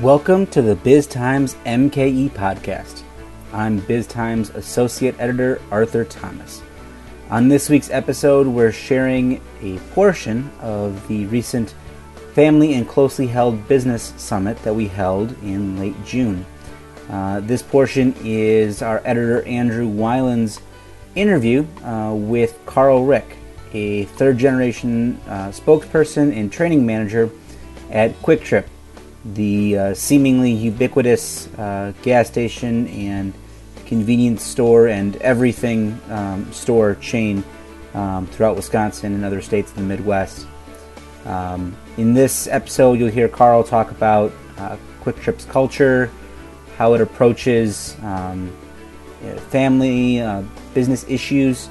Welcome to the Biz Times MKE podcast. I'm Biz Times Associate Editor Arthur Thomas. On this week's episode, we're sharing a portion of the recent Family and Closely Held Business Summit that we held in late June. Uh, this portion is our editor Andrew Weiland's interview uh, with Carl Rick, a third generation uh, spokesperson and training manager at Kwik Trip the uh, seemingly ubiquitous uh, gas station and convenience store and everything um, store chain um, throughout Wisconsin and other states in the Midwest. Um, in this episode, you'll hear Carl talk about uh, Kwik Trip's culture, how it approaches um, family, uh, business issues,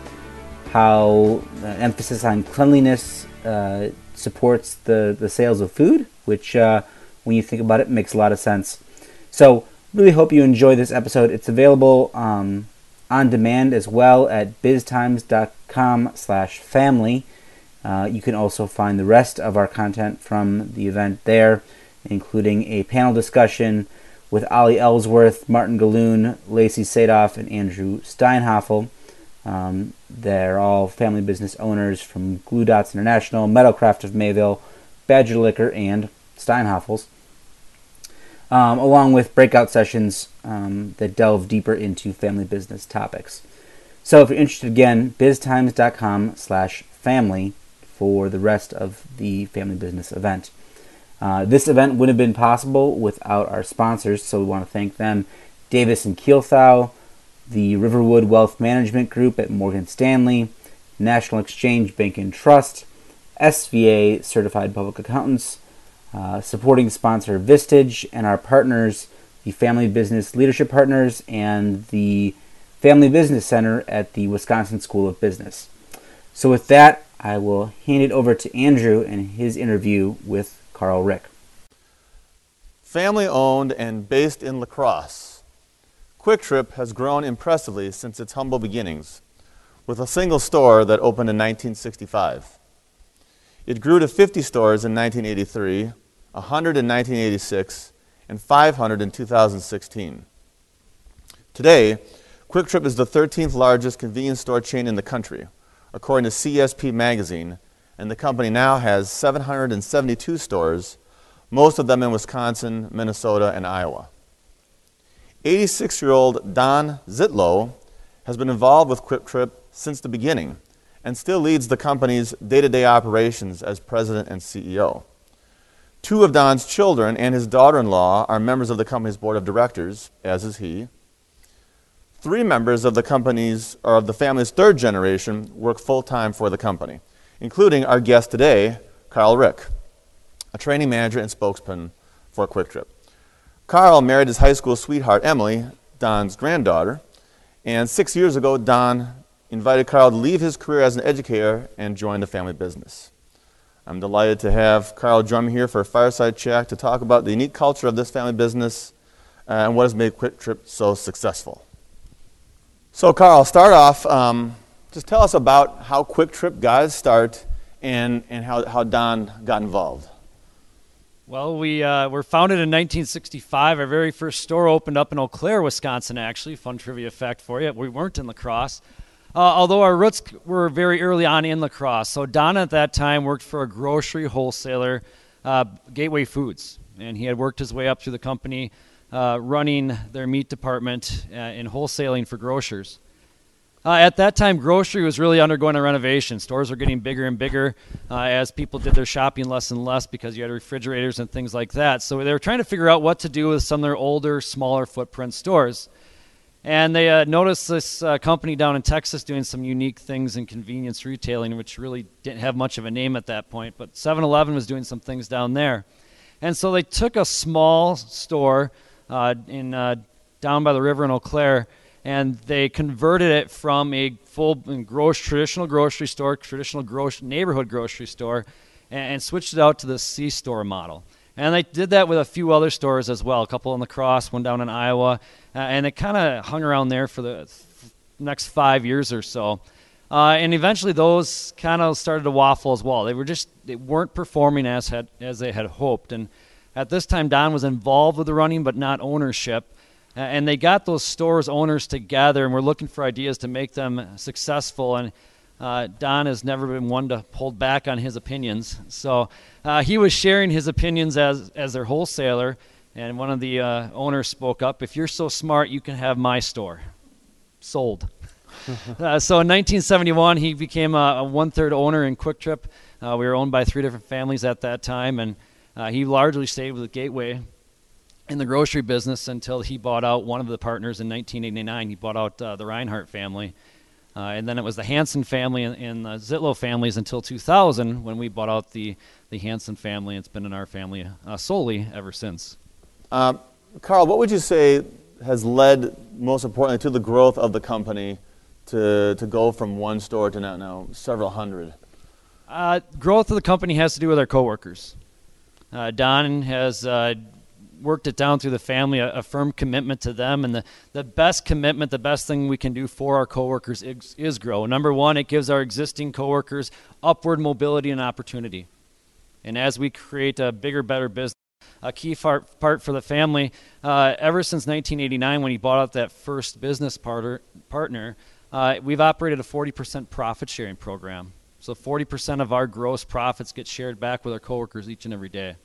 how uh, emphasis on cleanliness uh, supports the, the sales of food, which when you think about it, makes a lot of sense. So, really hope you enjoy this episode. It's available um, on demand as well at biztimes.com slash family. Uh, you can also find the rest of our content from the event there, including a panel discussion with Ali Ellsworth, Martin Galoon, Lacey Sadoff, and Andrew Steinhafel. Um, they're all family business owners from Glue Dots International, Metalcraft of Mayville, Badger Liquor, and Steinhafels um, along with breakout sessions um, that delve deeper into family business topics. So if you're interested, again, biztimes.com slash family for the rest of the family business event. Uh, this event wouldn't have been possible without our sponsors, so we want to thank them, Davis and Kuelthau, the Riverwood Wealth Management Group at Morgan Stanley, National Exchange Bank and Trust, SVA Certified Public Accountants, uh, supporting sponsor Vistage and our partners, the Family Business Leadership Partners and the Family Business Center at the Wisconsin School of Business. So, with that, I will hand it over to Andrew and his interview with Carl Rick. Family owned and based in La Crosse, Kwik Trip has grown impressively since its humble beginnings, with a single store that opened in 1965. It grew to 50 stores in 1983, 100 in 1986, and 500 in 2016. Today, Kwik Trip is the 13th largest convenience store chain in the country, according to CSP Magazine, and the company now has 772 stores, most of them in Wisconsin, Minnesota, and Iowa. 86 year old Don Zietlow has been involved with Kwik Trip since the beginning and still leads the company's day to day operations as president and CEO. Two of Don's children and his daughter in law are members of the company's board of directors, as is he. Three members of the company's or of the family's third generation work full time for the company, including our guest today, Carl Rick, a training manager and spokesman for Kwik Trip. Carl married his high school sweetheart, Emily, Don's granddaughter, and six years ago, Don invited Carl to leave his career as an educator and join the family business. I'm delighted to have Carl Drum here for a fireside chat to talk about the unique culture of this family business uh, and what has made Kwik Trip so successful. So, Carl, start off. Um, just tell us about how Kwik Trip got its start and, and how, how Don got involved. Well, we uh, were founded in 1965. Our very first store opened up in Eau Claire, Wisconsin, actually. Fun trivia fact for you. We weren't in La Crosse. Uh, although our roots were very early on in La Crosse. So Don at that time worked for a grocery wholesaler, uh, Gateway Foods, and he had worked his way up through the company, uh, running their meat department uh, in wholesaling for grocers. Uh, at that time, grocery was really undergoing a renovation. Stores were getting bigger and bigger uh, as people did their shopping less and less because you had refrigerators and things like that. So they were trying to figure out what to do with some of their older, smaller footprint stores. And they uh, noticed this uh, company down in Texas doing some unique things in convenience retailing, which really didn't have much of a name at that point. But 7 Eleven was doing some things down there. And so they took a small store uh, in, uh, down by the river in Eau Claire and they converted it from a full gross, traditional grocery store, traditional gross, neighborhood grocery store, and, and switched it out to the C store model. And they did that with a few other stores as well, a couple in La Crosse, one down in Iowa, uh, and it kind of hung around there for the next five years or so. Uh, and eventually, those kind of started to waffle as well. They were just they weren't performing as had as they had hoped. And At this time, Don was involved with the running, but not ownership. And they got those stores owners together, and we're looking for ideas to make them successful. And uh, Don has never been one to hold back on his opinions. So uh, he was sharing his opinions as, as their wholesaler, and one of the uh, owners spoke up If you're so smart, you can have my store. Sold. Uh, so in 1971, he became a, a one third owner in Kwik Trip. Uh, we were owned by three different families at that time, and uh, he largely stayed with Gateway in the grocery business until he bought out one of the partners in 1989. He bought out uh, the Reinhardt family. Uh, and then it was the Hanson family and, and, the Zietlow families until 2000 when we bought out the, the Hanson family. It's been in our family uh, solely ever since. Um, Carl, what would you say has led, most importantly, to the growth of the company to, to go from one store to now, now several hundred? Uh, growth of the company has to do with our coworkers. Uh, Don has uh, worked it down through the family, a, a, firm commitment to them. And the, the best commitment, the best thing we can do for our coworkers is, is grow. Number one, it gives our existing coworkers upward mobility and opportunity. And as we create a bigger, better business, a key part, part for the family, uh, ever since 1989 when he bought out that first business partner, partner uh, we've operated a 40% profit sharing program. So 40% of our gross profits get shared back with our coworkers each and every day.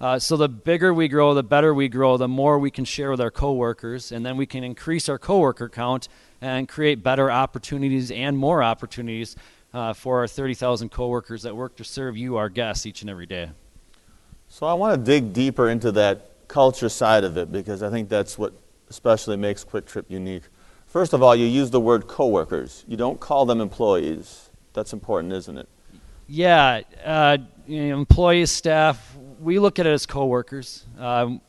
Uh, so the bigger we grow, the better we grow, the more we can share with our coworkers, and then we can increase our coworker count and create better opportunities and more opportunities uh, for our 30,000 coworkers that work to serve you, our guests, each and every day. So I want to dig deeper into that culture side of it because I think that's what especially makes Kwik Trip unique. First of all, you use the word coworkers. You don't call them employees. That's important, isn't it? Yeah, uh, you know, employees, staff, we look at it as coworkers. Um,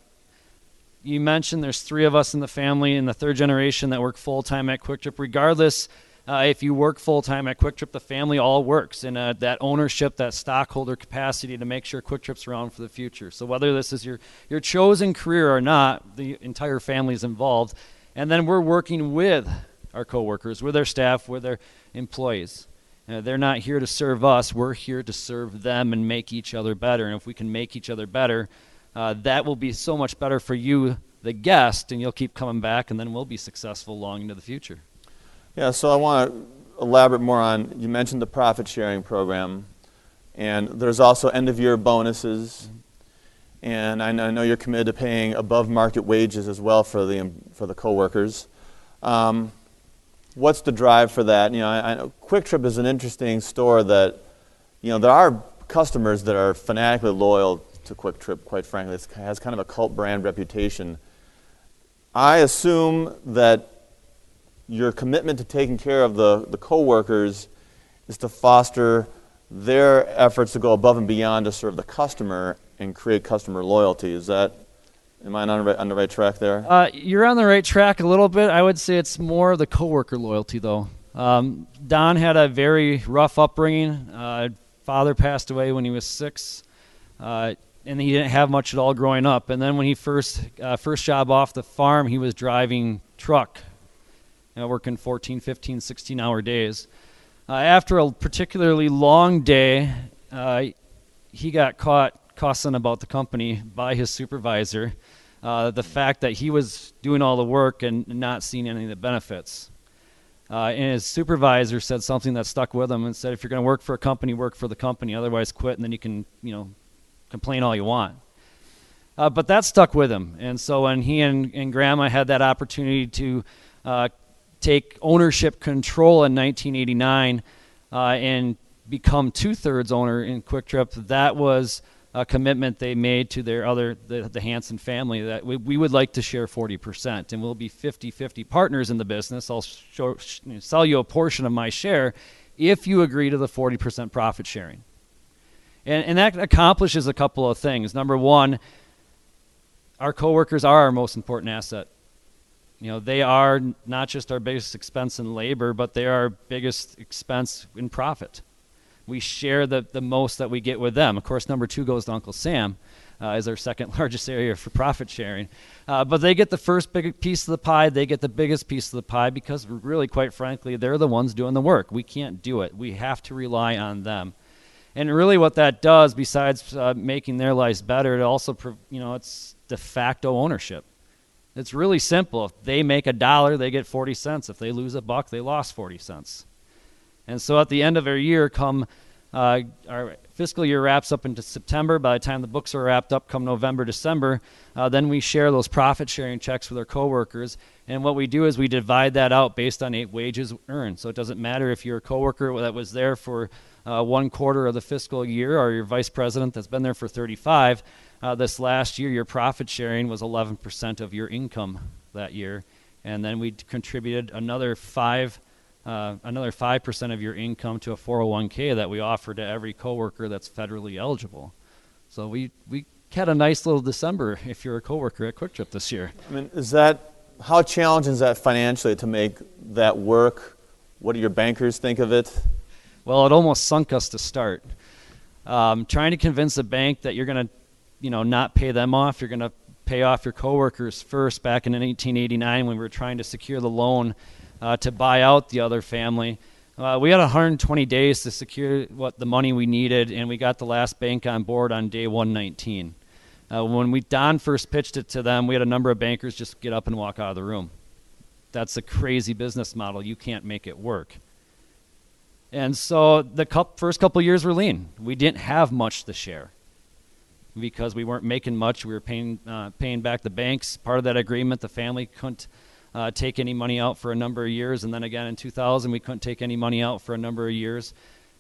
you mentioned there's three of us in the family in the third generation that work full time at Kwik Trip. Regardless, uh, if you work full time at Kwik Trip, the family all works in uh, that ownership, that stockholder capacity to make sure Kwik Trip's around for the future. So whether this is your your chosen career or not, the entire family is involved, and then we're working with our coworkers, with our staff, with our employees. They're not here to serve us. We're here to serve them and make each other better. And if we can make each other better, uh, that will be so much better for you, the guest, and you'll keep coming back, and then we'll be successful long into the future. Yeah, so I want to elaborate more on you mentioned the profit sharing program, and there's also end of year bonuses. And I know you're committed to paying above market wages as well for the, for the coworkers. Um, what's the drive for that? You know, I, I Kwik Trip is an interesting store that, you know, there are customers that are fanatically loyal to Kwik Trip. Quite frankly, it has kind of a cult brand reputation. I assume that your commitment to taking care of the, the coworkers is to foster their efforts to go above and beyond to serve the customer and create customer loyalty. Is that Am I on, on the right track there? Uh, you're on the right track a little bit. I would say it's more the coworker loyalty, though. Um, Don had a very rough upbringing. Uh, father passed away when he was six, uh, and he didn't have much at all growing up. And then when he first uh, first job off the farm, he was driving truck, you know, working 14, 15, 16 hour days. Uh, after a particularly long day, uh, he got caught cussing about the company by his supervisor. Uh, the fact that he was doing all the work and not seeing any of the benefits. Uh, and his supervisor said something that stuck with him and said, if you're going to work for a company, work for the company. Otherwise, quit, and then you can, you know, complain all you want. Uh, but that stuck with him. And so when he and, and Grandma had that opportunity to uh, take ownership control in 1989 uh, and become two thirds owner in Kwik Trip, that was a commitment they made to their other the, the Hanson family that we, we would like to share 40% and we'll be 50-50 partners in the business. I'll show, sell you a portion of my share if you agree to the 40% profit sharing. And, and that accomplishes a couple of things. Number one, our coworkers are our most important asset. You know, they are not just our biggest expense in labor, but they are our biggest expense in profit we share the, the most that we get with them. Of course, number two goes to Uncle Sam. Uh, is our second largest area for profit sharing. Uh, but they get the first big piece of the pie. They get the biggest piece of the pie because, really, quite frankly, they're the ones doing the work. We can't do it. We have to rely on them. And really, what that does, besides uh, making their lives better, it also, you know, it's de facto ownership. It's really simple. If they make a dollar, they get 40 cents. If they lose a buck, they lost 40 cents. And so at the end of our year, come uh, our fiscal year wraps up into September. By the time the books are wrapped up, come November, December, uh, then we share those profit sharing checks with our coworkers. And what we do is we divide that out based on eight wages earned. So it doesn't matter if you're a coworker that was there for uh, one quarter of the fiscal year or your vice president that's been there for 35. Uh, this last year, your profit sharing was 11% of your income that year. And then we contributed another five uh, another 5% of your income to a 401k that we offer to every coworker that's federally eligible. So we, we had a nice little December if you're a coworker at Kwik Trip this year. I mean, is that, how challenging is that financially to make that work? What do your bankers think of it? Well, it almost sunk us to start. Um, trying to convince a bank that you're going to, you know, not pay them off, you're going to pay off your coworkers first back in 1889 when we were trying to secure the loan uh, to buy out the other family. Uh, we had 120 days to secure what the money we needed, and we got the last bank on board on day 119. Uh, when we Don first pitched it to them, we had a number of bankers just get up and walk out of the room. That's a crazy business model. You can't make it work. And so the first couple years were lean. We didn't have much to share because we weren't making much. We were paying uh, paying back the banks. Part of that agreement, the family couldn't uh, take any money out for a number of years. And then again in 2000, we couldn't take any money out for a number of years.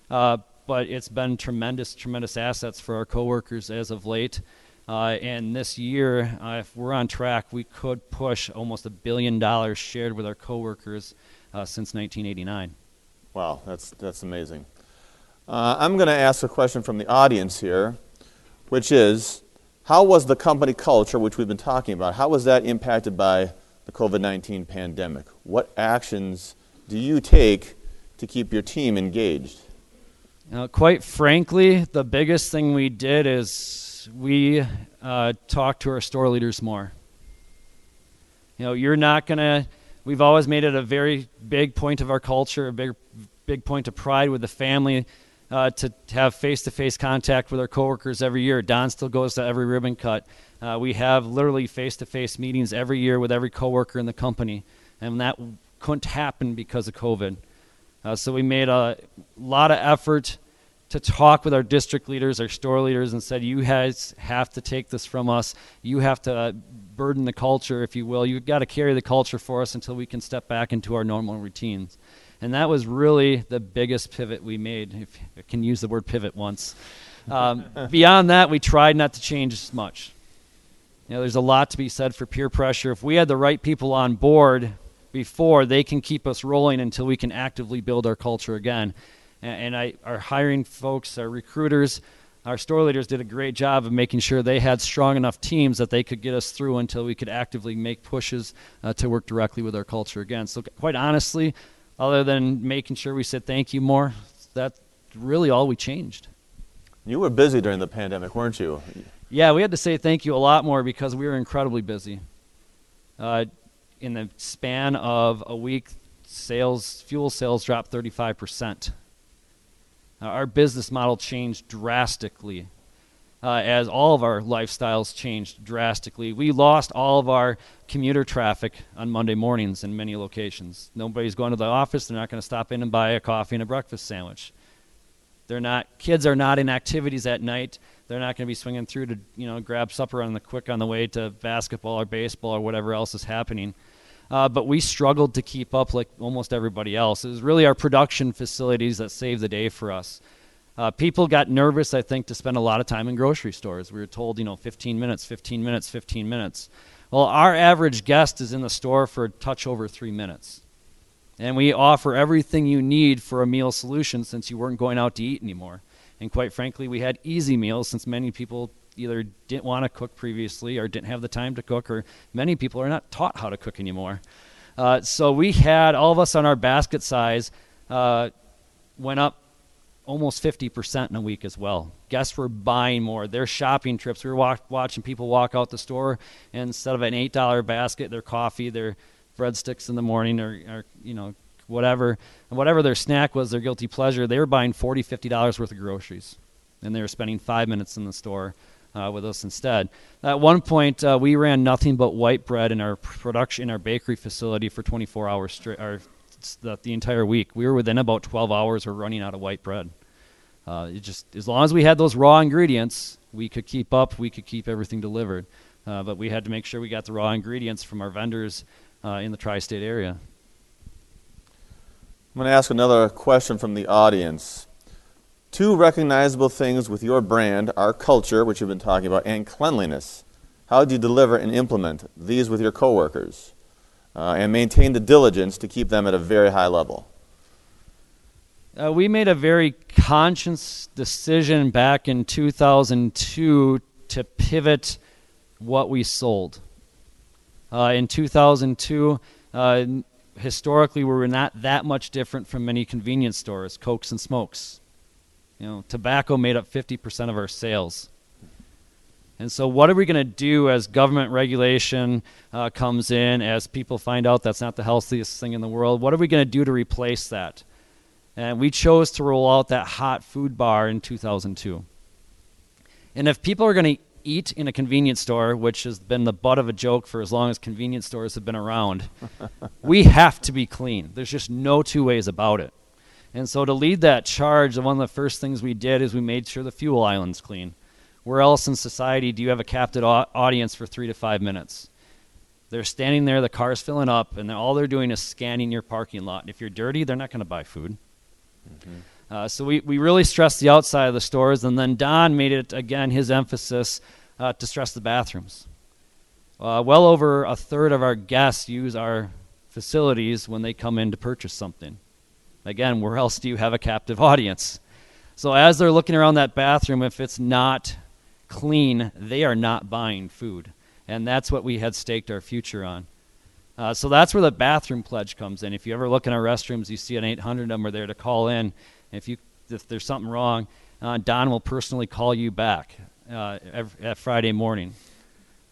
Uh, but it's been tremendous, tremendous assets for our coworkers as of late. Uh, and this year, uh, if we're on track, we could push almost a billion dollars shared with our coworkers uh, since 1989. Wow, that's, that's amazing. Uh, I'm going to ask a question from the audience here, which is how was the company culture, which we've been talking about, how was that impacted by the COVID 19 pandemic? What actions do you take to keep your team engaged? Now, quite frankly, the biggest thing we did is we uh, talked to our store leaders more. You know, you're not going to, we've always made it a very big point of our culture, a big, big point of pride with the family uh, to have face to face contact with our coworkers every year. Don still goes to every ribbon cut. Uh, we have literally face to face meetings every year with every coworker in the company, and that couldn't happen because of COVID. Uh, so we made a lot of effort to talk with our district leaders, our store leaders, and said, "You guys have to take this from us. You have to uh, burden the culture, if you will. You've got to carry the culture for us until we can step back into our normal routines." And that was really the biggest pivot we made, if I can use the word pivot once. Um, beyond that, we tried not to change as much. You know, there's a lot to be said for peer pressure. If we had the right people on board before, they can keep us rolling until we can actively build our culture again. And, and I, our hiring folks, our recruiters, our store leaders did a great job of making sure they had strong enough teams that they could get us through until we could actively make pushes uh, to work directly with our culture again. So, quite honestly, other than making sure we said thank you more, that's really all we changed. You were busy during the pandemic, weren't you? Yeah, we had to say thank you a lot more because we were incredibly busy. Uh, in the span of a week, sales, fuel sales dropped 35%. Uh, our business model changed drastically uh, as all of our lifestyles changed drastically. We lost all of our commuter traffic on Monday mornings in many locations. Nobody's going to the office. They're not going to stop in and buy a coffee and a breakfast sandwich. They're not kids are not in activities at night. They're not going to be swinging through to you know grab supper on the quick on the way to basketball or baseball or whatever else is happening. Uh, but we struggled to keep up like almost everybody else. It was really our production facilities that saved the day for us. Uh, people got nervous, I think, to spend a lot of time in grocery stores. We were told, you know, 15 minutes, 15 minutes, 15 minutes. Well, our average guest is in the store for a touch over three minutes. And we offer everything you need for a meal solution since you weren't going out to eat anymore. And quite frankly, we had easy meals since many people either didn't want to cook previously or didn't have the time to cook, or many people are not taught how to cook anymore. Uh, so we had all of us on our basket size uh, went up almost 50% in a week as well. Guests were buying more. Their shopping trips, we were walk, watching people walk out the store, and instead of an $8 basket, their coffee, their breadsticks in the morning or, or you know whatever And whatever their snack was their guilty pleasure they were buying 40 50 dollars worth of groceries and they were spending five minutes in the store uh, with us instead. At one point, uh, we ran nothing but white bread in our production, in our bakery facility for 24 hours straight, or the, the entire week. We were within about 12 hours of running out of white bread. Uh, it just as long as we had those raw ingredients, we could keep up. We could keep everything delivered. Uh, but we had to make sure we got the raw ingredients from our vendors uh, in the tri-state area. I'm going to ask another question from the audience. Two recognizable things with your brand are culture, which you've been talking about, and cleanliness. How do you deliver and implement these with your coworkers uh, and maintain the diligence to keep them at a very high level? Uh, we made a very conscious decision back in 2002 to pivot what we sold. Uh, in 2002, uh, historically, we were not that much different from many convenience stores, Cokes and Smokes. You know, tobacco made up 50% of our sales. And so, what are we going to do as government regulation uh, comes in, as people find out that's not the healthiest thing in the world? What are we going to do to replace that? And we chose to roll out that hot food bar in 2002. And if people are going to eat in a convenience store, which has been the butt of a joke for as long as convenience stores have been around, we have to be clean. There's just no two ways about it. And so to lead that charge, one of the first things we did is we made sure the fuel island's clean. Where else in society do you have a captive audience for three to five minutes? They're standing there, the car's filling up, and all they're doing is scanning your parking lot. And if you're dirty, they're not going to buy food. Mm-hmm. Uh, so we, we really stressed the outside of the stores, and then Don made it, again, his emphasis uh, to stress the bathrooms. Uh, well over a third of our guests use our facilities when they come in to purchase something. Again, where else do you have a captive audience? So as they're looking around that bathroom, if it's not clean, they are not buying food. And that's what we had staked our future on. Uh, so that's where the bathroom pledge comes in. If you ever look in our restrooms, you see an 800 number there to call in. If you if there's something wrong, uh, Don will personally call you back uh, every, Friday morning.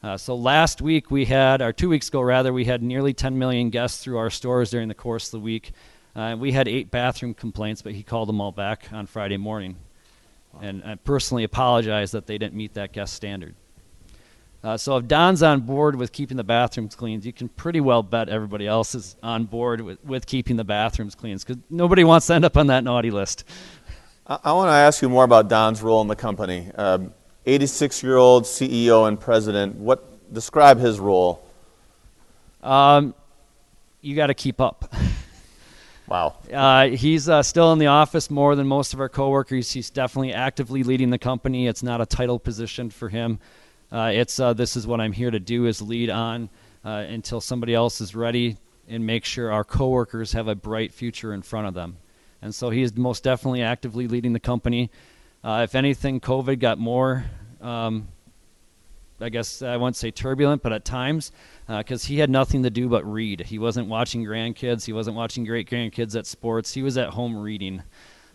Uh, so last week we had, or two weeks ago rather, we had nearly 10 million guests through our stores during the course of the week. Uh, we had eight bathroom complaints, but he called them all back on Friday morning. And I personally apologize that they didn't meet that guest standard. Uh, so if Don's on board with keeping the bathrooms clean, you can pretty well bet everybody else is on board with, with keeping the bathrooms clean because nobody wants to end up on that naughty list. I, I want to ask you more about Don's role in the company. 86 um, year old CEO and president. What describe his role? Um, you got to keep up. Wow. Uh, he's uh, still in the office more than most of our coworkers. He's definitely actively leading the company. It's not a title position for him. Uh, it's uh, this is what I'm here to do is lead on uh, until somebody else is ready and make sure our coworkers have a bright future in front of them. And so he is most definitely actively leading the company. Uh, if anything, COVID got more. Um, I guess I won't say turbulent, but at times because uh, he had nothing to do but read. He wasn't watching grandkids. He wasn't watching great grandkids at sports. He was at home reading.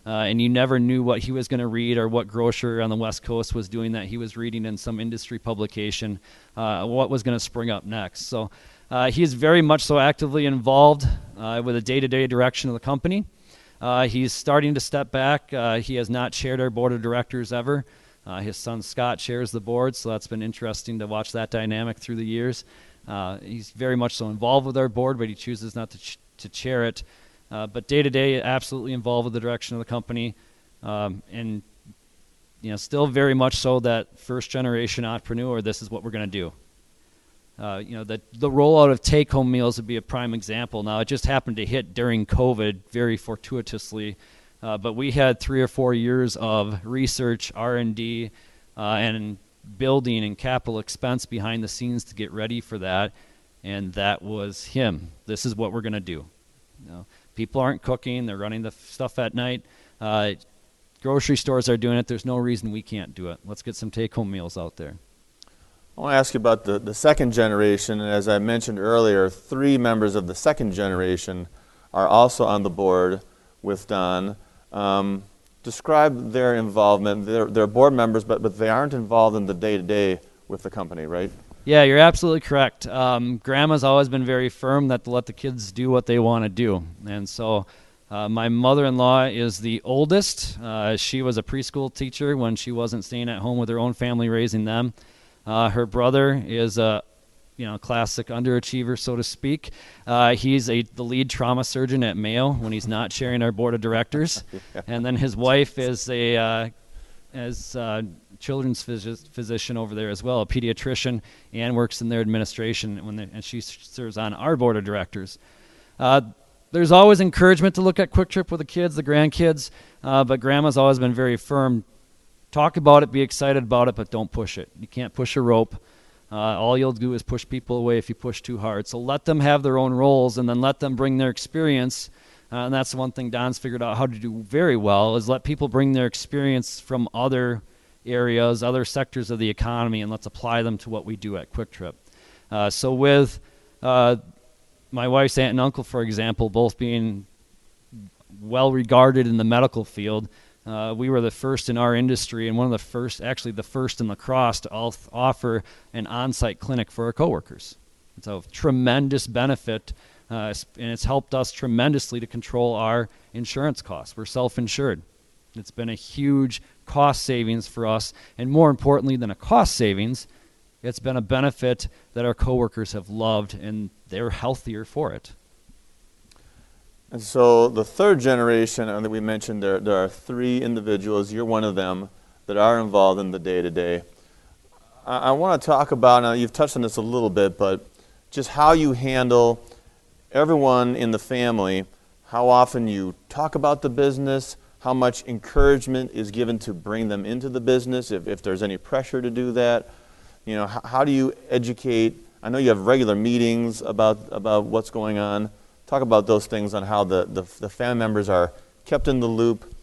Uh, and you never knew what he was going to read or what grocer on the West Coast was doing that he was reading in some industry publication, uh, what was going to spring up next. So uh, he is very much so actively involved uh, with the day to day direction of the company. Uh, he's starting to step back. he has not chaired our board of directors ever. His son Scott chairs the board, so that's been interesting to watch that dynamic through the years. Uh, he's very much so involved with our board, but he chooses not to, ch- to chair it. Uh, but day to day, absolutely involved with the direction of the company, um, and you know, still very much so that first generation entrepreneur. This is what we're going to do. Uh, you know, the the rollout of take home meals would be a prime example. Now, it just happened to hit during COVID, very fortuitously, uh, but we had three or four years of research, R and D, uh, and building and capital expense behind the scenes to get ready for that, and that was him. This is what we're going to do. You know, people aren't cooking; they're running the stuff at night. Uh, grocery stores are doing it. There's no reason we can't do it. Let's get some take-home meals out there. I want to ask you about the, the second generation. And as I mentioned earlier, three members of the second generation are also on the board with Don. Um, describe their involvement. They're, they're board members, but, but they aren't involved in the day to day with the company, right? Yeah, you're absolutely correct. Um, grandma's always been very firm that to let the kids do what they want to do. And so Uh, my mother-in-law is the oldest. Uh, she was a preschool teacher when she wasn't staying at home with her own family raising them. Uh, her brother is a you know classic underachiever, so to speak. Uh, he's a the lead trauma surgeon at Mayo when he's not chairing our board of directors, yeah. and then his wife is a uh, as uh, children's phys- physician over there as well, a pediatrician, and works in their administration when they, and she serves on our board of directors. Uh, there's always encouragement to look at Kwik Trip with the kids, the grandkids, uh, but Grandma's always been very firm. Talk about it, be excited about it, but don't push it. You can't push a rope. Uh, all you'll do is push people away if you push too hard. So let them have their own roles, and then let them bring their experience. Uh, and that's the one thing Don's figured out how to do very well is let people bring their experience from other areas, other sectors of the economy, and let's apply them to what we do at Kwik Trip. Uh, so with uh, my wife's aunt and uncle, for example, both being well regarded in the medical field. Uh, we were the first in our industry and one of the first, actually the first in La Crosse to offer an on-site clinic for our coworkers. It's a tremendous benefit, uh, and it's helped us tremendously to control our insurance costs. We're self-insured. It's been a huge cost savings for us, and more importantly than a cost savings, it's been a benefit that our coworkers have loved, and they're healthier for it. And so the third generation uh, that we mentioned, there, there are three individuals, you're one of them, that are involved in the day to day. I want to talk about, now you've touched on this a little bit, but just how you handle everyone in the family, how often you talk about the business, how much encouragement is given to bring them into the business, if, if there's any pressure to do that. You know, how, how do you educate? I know you have regular meetings about, about what's going on. Talk about those things on how the, the, the family members are kept in the loop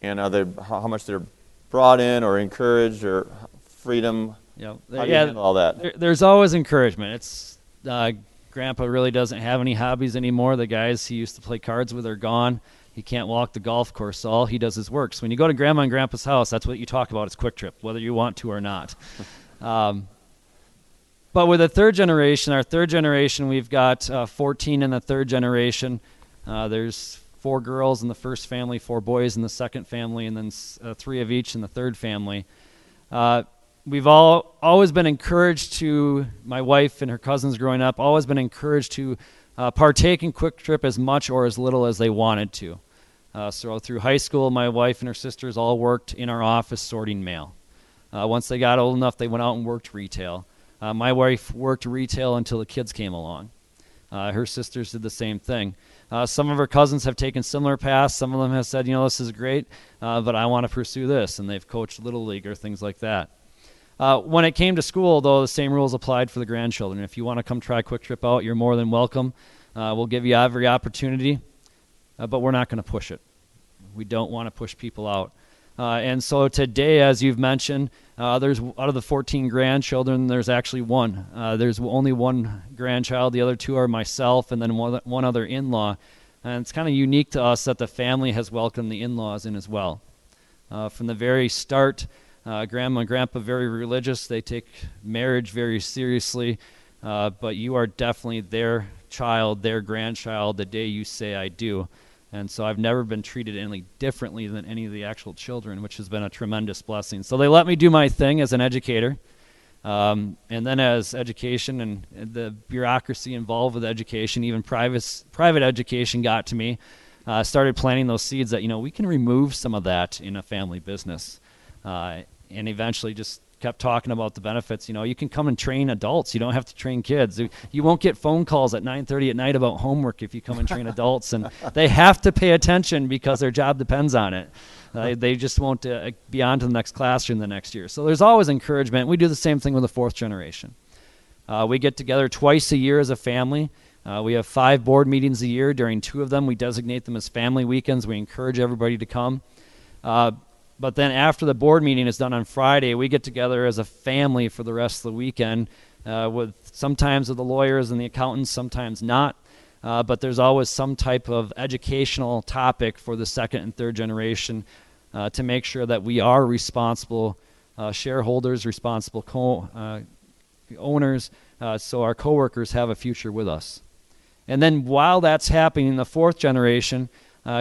and are they, how, how much they're brought in or encouraged or freedom. Yeah, how do you all that? There, there's always encouragement. It's uh, Grandpa really doesn't have any hobbies anymore. The guys he used to play cards with are gone. He can't walk the golf course, so all he does is work. So when you go to Grandma and Grandpa's house, that's what you talk about. It's Kwik Trip, whether you want to or not. Um, but with the third generation, our third generation, we've got uh, 14 in the third generation. Uh, there's four girls in the first family, four boys in the second family, and then uh, three of each in the third family. Uh, we've all always been encouraged to, my wife and her cousins growing up, always been encouraged to uh, partake in Kwik Trip as much or as little as they wanted to. Uh, so through high school, my wife and her sisters all worked in our office sorting mail. Once they got old enough, they went out and worked retail. Uh, my wife worked retail until the kids came along. Uh, her sisters did the same thing. Uh, some of her cousins have taken similar paths. Some of them have said, you know, this is great, uh, but I want to pursue this, and they've coached little league or things like that. Uh, when it came to school, though, the same rules applied for the grandchildren. If you want to come try Kwik Trip out, you're more than welcome. we'll give you every opportunity, but we're not going to push it. We don't want to push people out. Uh, and so today, as you've mentioned, uh, there's out of the 14 grandchildren, there's actually one. Uh, there's only one grandchild. The other two are myself, and then one, one other in-law. And it's kind of unique to us that the family has welcomed the in-laws in as well. From the very start, uh, grandma and grandpa very religious. They take marriage very seriously. Uh, but you are definitely their child, their grandchild, the day you say I do. And so I've never been treated any differently than any of the actual children, which has been a tremendous blessing. So they let me do my thing as an educator. Um, and then as education and, the bureaucracy involved with education, even private, private education got to me. Uh, started planting those seeds that, you know, we can remove some of that in a family business. Uh, and eventually just kept talking about the benefits. You know, you can come and train adults. You don't have to train kids. You won't get phone calls at 9:30 at night about homework if you come and train adults, and they have to pay attention because their job depends on it. Uh, they just won't uh, be on to the next classroom the next year. So there's always encouragement. We do the same thing with the fourth generation. Uh, we get together twice a year as a family. Uh, we have five board meetings a year. During two of them, we designate them as family weekends. We encourage everybody to come. But then after the board meeting is done on Friday, we get together as a family for the rest of the weekend uh, with sometimes with the lawyers and the accountants, sometimes not. Uh, but there's always some type of educational topic for the second and third generation uh, to make sure that we are responsible uh, shareholders, responsible co- uh, owners, uh, so our coworkers have a future with us. And then while that's happening, the fourth generation,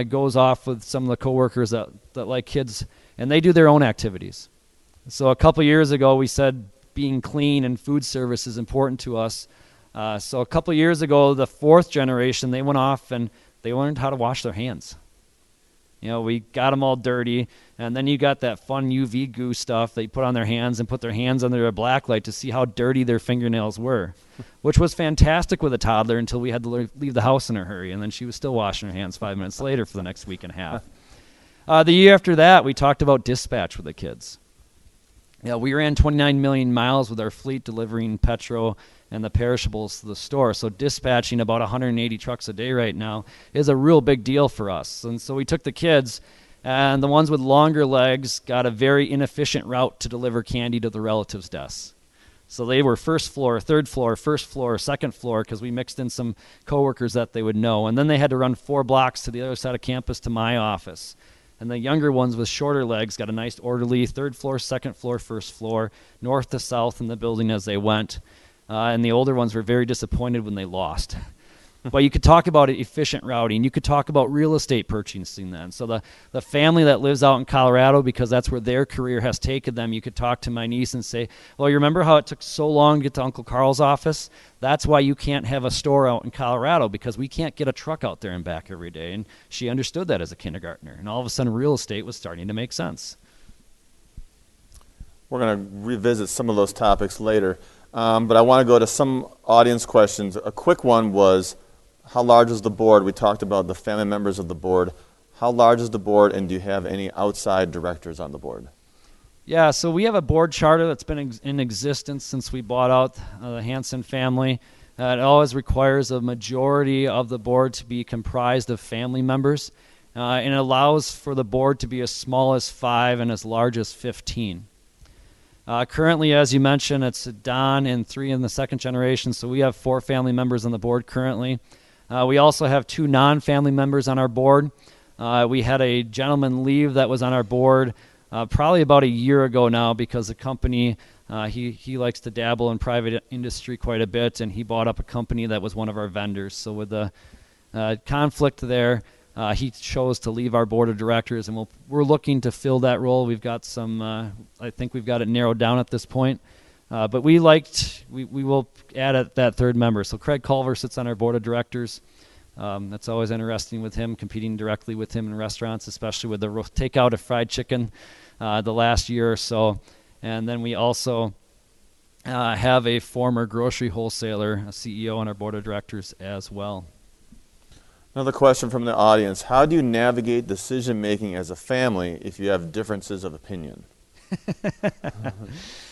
goes off with some of the coworkers that, that like kids, and they do their own activities. So a couple years ago, we said being clean and food service is important to us. Uh, so a couple years ago, the fourth generation, they went off and they learned how to wash their hands. You know, we got them all dirty, and then you got that fun UV goo stuff you put on their hands and put their hands under a black light to see how dirty their fingernails were, which was fantastic with a toddler until we had to leave the house in a hurry, and then she was still washing her hands five minutes later for the next week and a half. Uh, the year after that, we talked about dispatch with the kids. Yeah, we ran 29 million miles with our fleet delivering petrol and the perishables to the store. So dispatching about 180 trucks a day right now is a real big deal for us. And so we took the kids, and the ones with longer legs got a very inefficient route to deliver candy to the relatives' desks. So they were first floor, third floor, first floor, second floor because we mixed in some coworkers that they would know. And then they had to run four blocks to the other side of campus to my office. And the younger ones with shorter legs got a nice orderly third floor, second floor, first floor, north to south in the building as they went. Uh, and the older ones were very disappointed when they lost. But you could talk about efficient routing. You could talk about real estate purchasing then. So the, the family that lives out in Colorado, because that's where their career has taken them, you could talk to my niece and say, well, you remember how it took so long to get to Uncle Carl's office? That's why you can't have a store out in Colorado because we can't get a truck out there and back every day. And she understood that as a kindergartner. And all of a sudden, real estate was starting to make sense. We're going to revisit some of those topics later. Um, but I want to go to some audience questions. A quick one was how large is the board? We talked about the family members of the board. How large is the board, and do you have any outside directors on the board? Yeah, so we have a board charter that's been ex- in existence since we bought out uh, the Hanson family. Uh, it always requires a majority of the board to be comprised of family members, uh, and allows for the board to be as small as five and as large as 15. Uh, currently, as you mentioned, it's Don and three in the second generation, so we have four family members on the board currently. Uh, we also have two non family members on our board. Uh, we had a gentleman leave that was on our board uh, probably about a year ago now because the company. Uh, he, he likes to dabble in private industry quite a bit, and he bought up a company that was one of our vendors. So, with the uh, conflict there, uh, he chose to leave our board of directors, and we we are looking to fill that role. We've got some, I think we've got it narrowed down at this point. Uh, but we liked, we, we will add a, that third member. So Craig Culver sits on our board of directors. Um, that's always interesting with him, competing directly with him in restaurants, especially with the takeout of fried chicken uh, the last year or so. And then we also uh, have a former grocery wholesaler, a CEO on our board of directors as well. Another question from the audience How do you navigate decision making as a family if you have differences of opinion?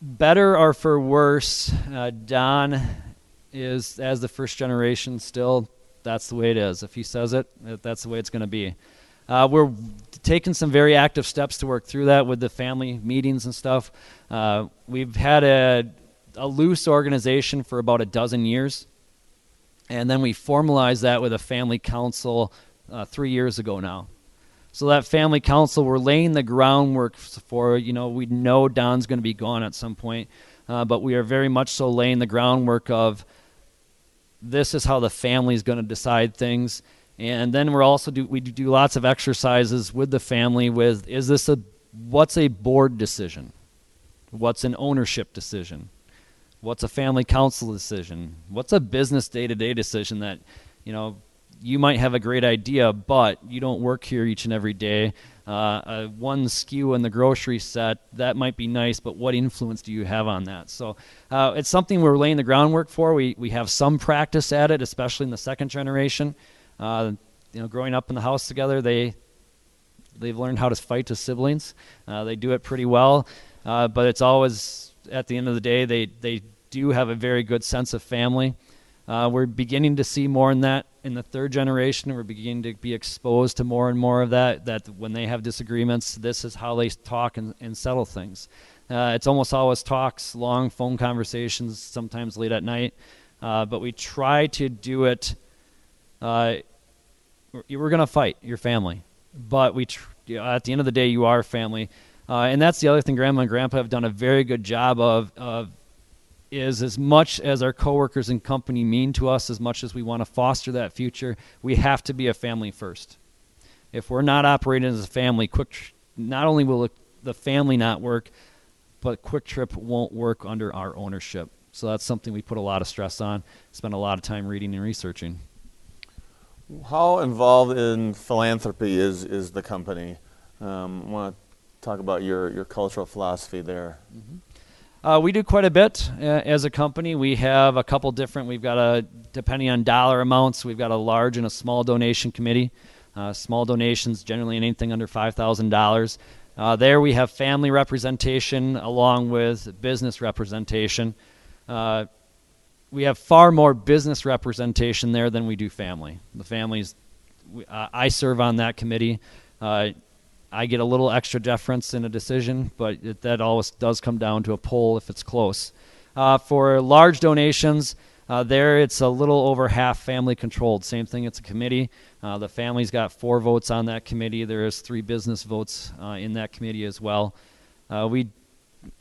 better or for worse, uh, Don is, as the first generation, still, that's the way it is. If he says it, that's the way it's going to be. Uh, we're taking some very active steps to work through that with the family meetings and stuff. Uh, we've had a, a loose organization for about a dozen years. And then we formalized that with a family council uh, three years ago now. So that family council, we're laying the groundwork for, you know, we know Don's going to be gone at some point, uh, but we are very much so laying the groundwork of this is how the family is going to decide things. And then we're also do we do lots of exercises with the family with is this a what's a board decision? What's an ownership decision? What's a family council decision? What's a business day to day decision that, you know, you might have a great idea, but you don't work here each and every day. Uh, one SKU in the grocery set that might be nice, but what influence do you have on that? So uh, it's something we're laying the groundwork for. We we have some practice at it, especially in the second generation. Uh, you know, growing up in the house together, they they've learned how to fight as siblings. Uh, they do it pretty well, uh, but it's always at the end of the day they they do have a very good sense of family. Uh, we're beginning to see more in that in the third generation. We're beginning to be exposed to more and more of that. That when they have disagreements, this is how they talk and, and settle things. Uh, it's almost always talks, long phone conversations, sometimes late at night. Uh, but we try to do it. Uh, we're going to fight your family, but we tr- at the end of the day, you are family. Uh, and that's the other thing. Grandma and Grandpa have done a very good job of, of is as much as our coworkers and company mean to us, as much as we want to foster that future, we have to be a family first. If we're not operating as a family, quick not only will the family not work, but Kwik Trip won't work under our ownership. So that's something we put a lot of stress on, spend a lot of time reading and researching. How involved in philanthropy is, is the company? Um, I want to talk about your, your cultural philosophy there. Mm-hmm. Uh, we do quite a bit uh, as a company. We have a couple different, we've got a, depending on dollar amounts, we've got a large and a small donation committee. Uh, small donations, generally anything under $5,000. Uh, there we have family representation along with business representation. Uh, we have far more business representation there than we do family. The families, uh, I serve on that committee. I get a little extra deference in a decision, but it, that always does come down to a poll if it's close. Uh, for large donations, uh, there it's a little over half family controlled. Same thing, it's a committee. Uh, the family's got four votes on that committee. There is three business votes uh, in that committee as well. Uh, we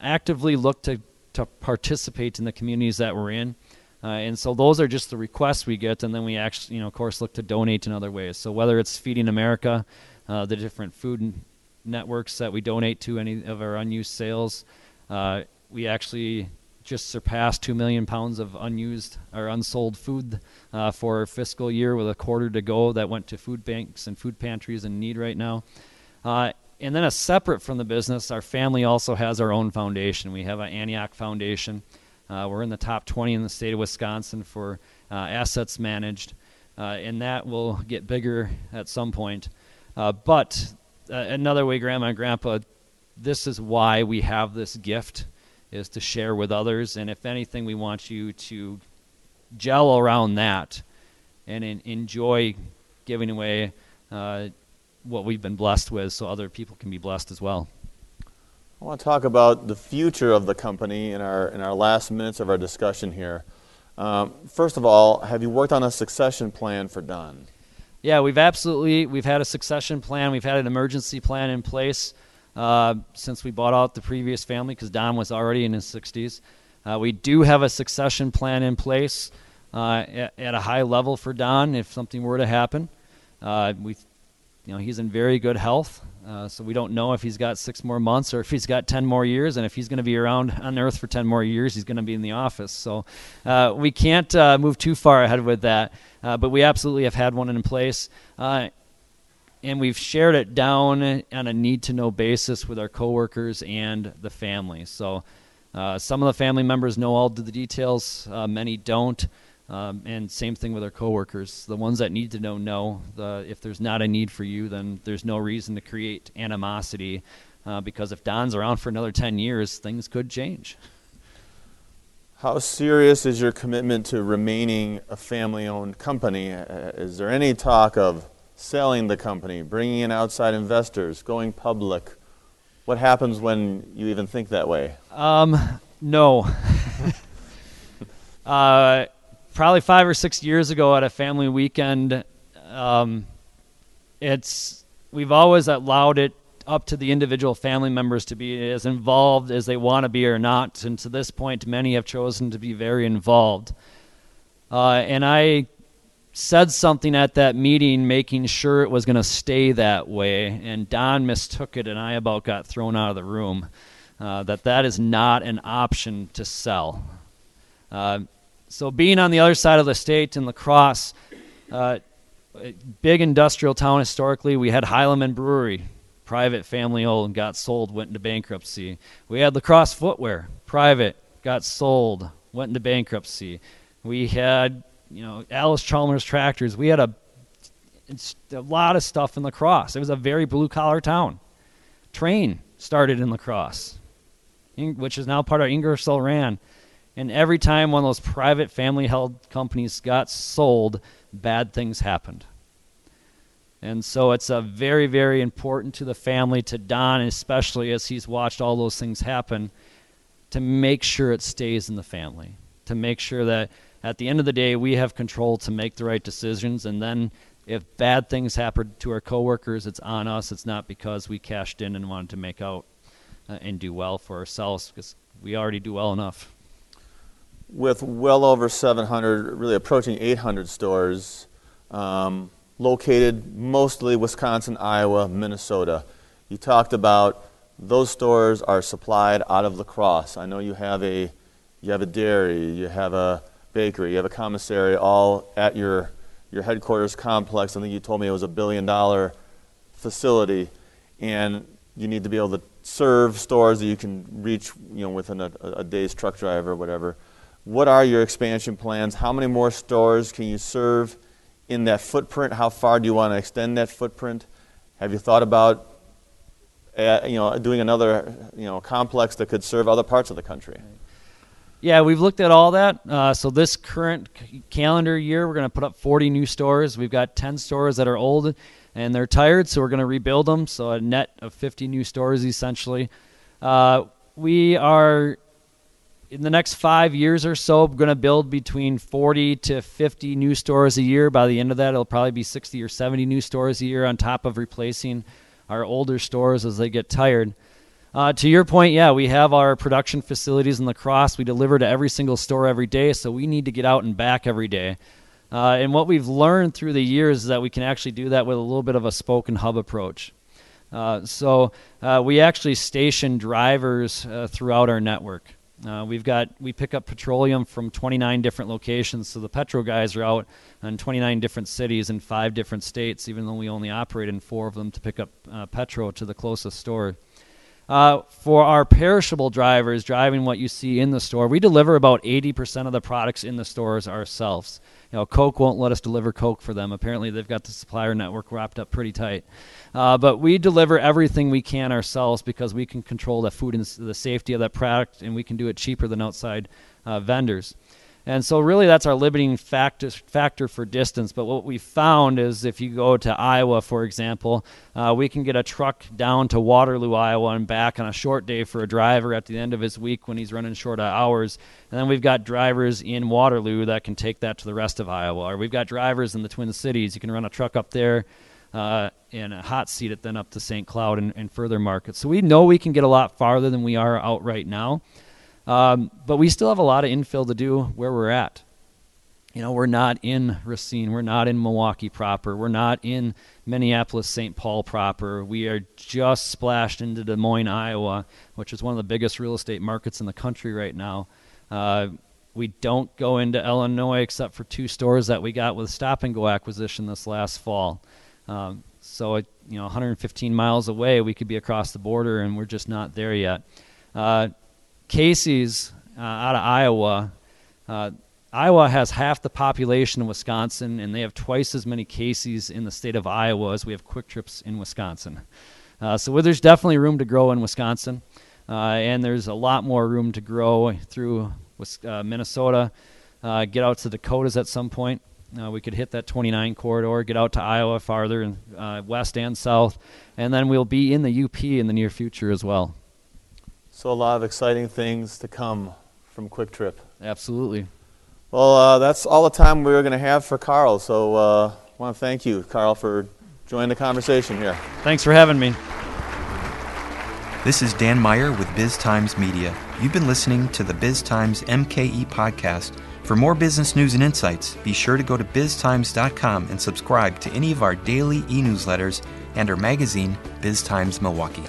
actively look to, to participate in the communities that we're in. Uh, and so those are just the requests we get, and then we actually, you know, of course, look to donate in other ways. So whether it's Feeding America, uh, the different food networks that we donate to, any of our unused sales, we actually just surpassed 2 million pounds of unused or unsold food uh, for fiscal year with a quarter to go that went to food banks and food pantries in need right now. Uh, and then, a separate from the business, our family also has our own foundation. We have an Antioch Foundation. Uh, we're in the top 20 in the state of Wisconsin for uh, assets managed, uh, and that will get bigger at some point. Uh, but another way, Grandma and Grandpa, this is why we have this gift is to share with others. And if anything, we want you to gel around that and in, enjoy giving away uh, what we've been blessed with so other people can be blessed as well. I want to talk about the future of the company in our, in our last minutes of our discussion here. Um, first of all, have you worked on a succession plan for Don? Yeah, we've absolutely we've had a succession plan. We've had an emergency plan in place uh, since we bought out the previous family because Don was already in his 60s. Uh, we do have a succession plan in place uh, at, at, a high level for Don if something were to happen. Uh, we, you know, he's in very good health, uh, so we don't know if he's got six more months or if he's got 10 more years, and if he's going to be around on Earth for 10 more years, he's going to be in the office. So we can't move too far ahead with that, but we absolutely have had one in place and we've shared it down on a need to know basis with our coworkers and the family. So uh, some of the family members know all the details, uh, many don't. Um, and same thing with our coworkers. The ones that need to know know. The, if there's not a need for you, then there's no reason to create animosity. Uh, because if Don's around for another 10 years, things could change. How serious is your commitment to remaining a family owned company? Uh, is there any talk of selling the company, bringing in outside investors, going public? What happens when you even think that way? Um, no. uh, probably five or six years ago at a family weekend, um, it's we've always allowed it up to the individual family members to be as involved as they want to be or not. And to this point, many have chosen to be very involved. Uh, and I said something at that meeting, making sure it was going to stay that way, and Don mistook it, and I about got thrown out of the room. Uh, that that is not an option to sell. Uh, so being on the other side of the state in La Crosse, uh, big industrial town historically, we had Heileman Brewery, private, family owned, got sold, went into bankruptcy. We had La Crosse Footwear, private, got sold, went into bankruptcy. We had you know, Allis-Chalmers tractors. We had a, a lot of stuff in La Crosse. It was a very blue collar town. Trane started in La Crosse, which is now part of Ingersoll Rand. And every time one of those private family held companies got sold, bad things happened. And so it's a very, very important to the family, to Don, especially as he's watched all those things happen, to make sure it stays in the family, to make sure that at the end of the day, we have control to make the right decisions. And then if bad things happen to our coworkers, it's on us. It's not because we cashed in and wanted to make out uh, and do well for ourselves because we already do well enough. With well over 700, really approaching 800 stores, um, located mostly Wisconsin, Iowa, Minnesota. You talked about those stores are supplied out of La Crosse. I know you have a you have a dairy, you have a bakery, you have a commissary, all at your your headquarters complex. I think you told me it was a billion dollar facility, and you need to be able to serve stores that you can reach, you know, within a, a day's truck drive or whatever. What are your expansion plans? How many more stores can you serve in that footprint? How far do you want to extend that footprint? Have you thought about, uh, you know, doing another, you know, complex that could serve other parts of the country? Yeah, we've looked at all that. Uh, so this current calendar year, we're going to put up 40 new stores. We've got 10 stores that are old and they're tired, so we're going to rebuild them. So a net of 50 new stores essentially. Uh, we are in the next five years or so we're going to build between 40 to 50 new stores a year. By the end of that, it'll probably be 60 or 70 new stores a year on top of replacing our older stores as they get tired. Uh, to your point, yeah, we have our production facilities in La Crosse. We deliver to every single store every day, so we need to get out and back every day. Uh, and what we've learned through the years is that we can actually do that with a little bit of a spoke and hub approach. Uh, so uh, we actually station drivers uh, throughout our network. Uh, we've got we pick up petroleum from 29 different locations, so the Petro guys are out in 29 different cities in five different states, even though we only operate in four of them to pick up uh, Petro to the closest store. Uh, for our perishable drivers driving what you see in the store, we deliver about 80% of the products in the stores ourselves. You know, Coke won't let us deliver Coke for them. Apparently, they've got the supplier network wrapped up pretty tight. Uh, but we deliver everything we can ourselves because we can control the food and the safety of that product, and we can do it cheaper than outside uh, vendors. And so, really, that's our limiting factor, factor for distance. But what we found is if you go to Iowa, for example, uh, we can get a truck down to Waterloo, Iowa, and back on a short day for a driver at the end of his week when he's running short of hours. And then we've got drivers in Waterloo that can take that to the rest of Iowa. Or we've got drivers in the Twin Cities. You can run a truck up there. Uh, and a hot seat it then up to St. Cloud and, and further markets. So we know we can get a lot farther than we are out right now. Um, but we still have a lot of infill to do where we're at. You know, we're not in Racine. We're not in Milwaukee proper. We're not in Minneapolis, St. Paul proper. We are just splashed into Des Moines, Iowa, which is one of the biggest real estate markets in the country right now. Uh, we don't go into Illinois except for two stores that we got with Stop and Go acquisition this last fall. Um, so, it, you know, 115 miles away, we could be across the border, and we're just not there yet. Uh, Casey's uh, out of Iowa. Uh, Iowa has half the population of Wisconsin, and they have twice as many Casey's in the state of Iowa as we have Kwik Trips in Wisconsin. Uh, so there's definitely room to grow in Wisconsin, uh, and there's a lot more room to grow through uh, Minnesota. Uh, get out to Dakotas at some point. we could hit that 29 corridor, get out to Iowa farther, west and south, and then we'll be in the UP in the near future as well. So a lot of exciting things to come from Kwik Trip. Absolutely. Well, uh, that's all the time we are going to have for Carl. So uh, I want to thank you, Carl, for joining the conversation here. Thanks for having me. This is Dan Meyer with BizTimes Media. You've been listening to the BizTimes MKE podcast. For more business news and insights, be sure to go to biztimes.com and subscribe to any of our daily e newsletters and our magazine, BizTimes Milwaukee.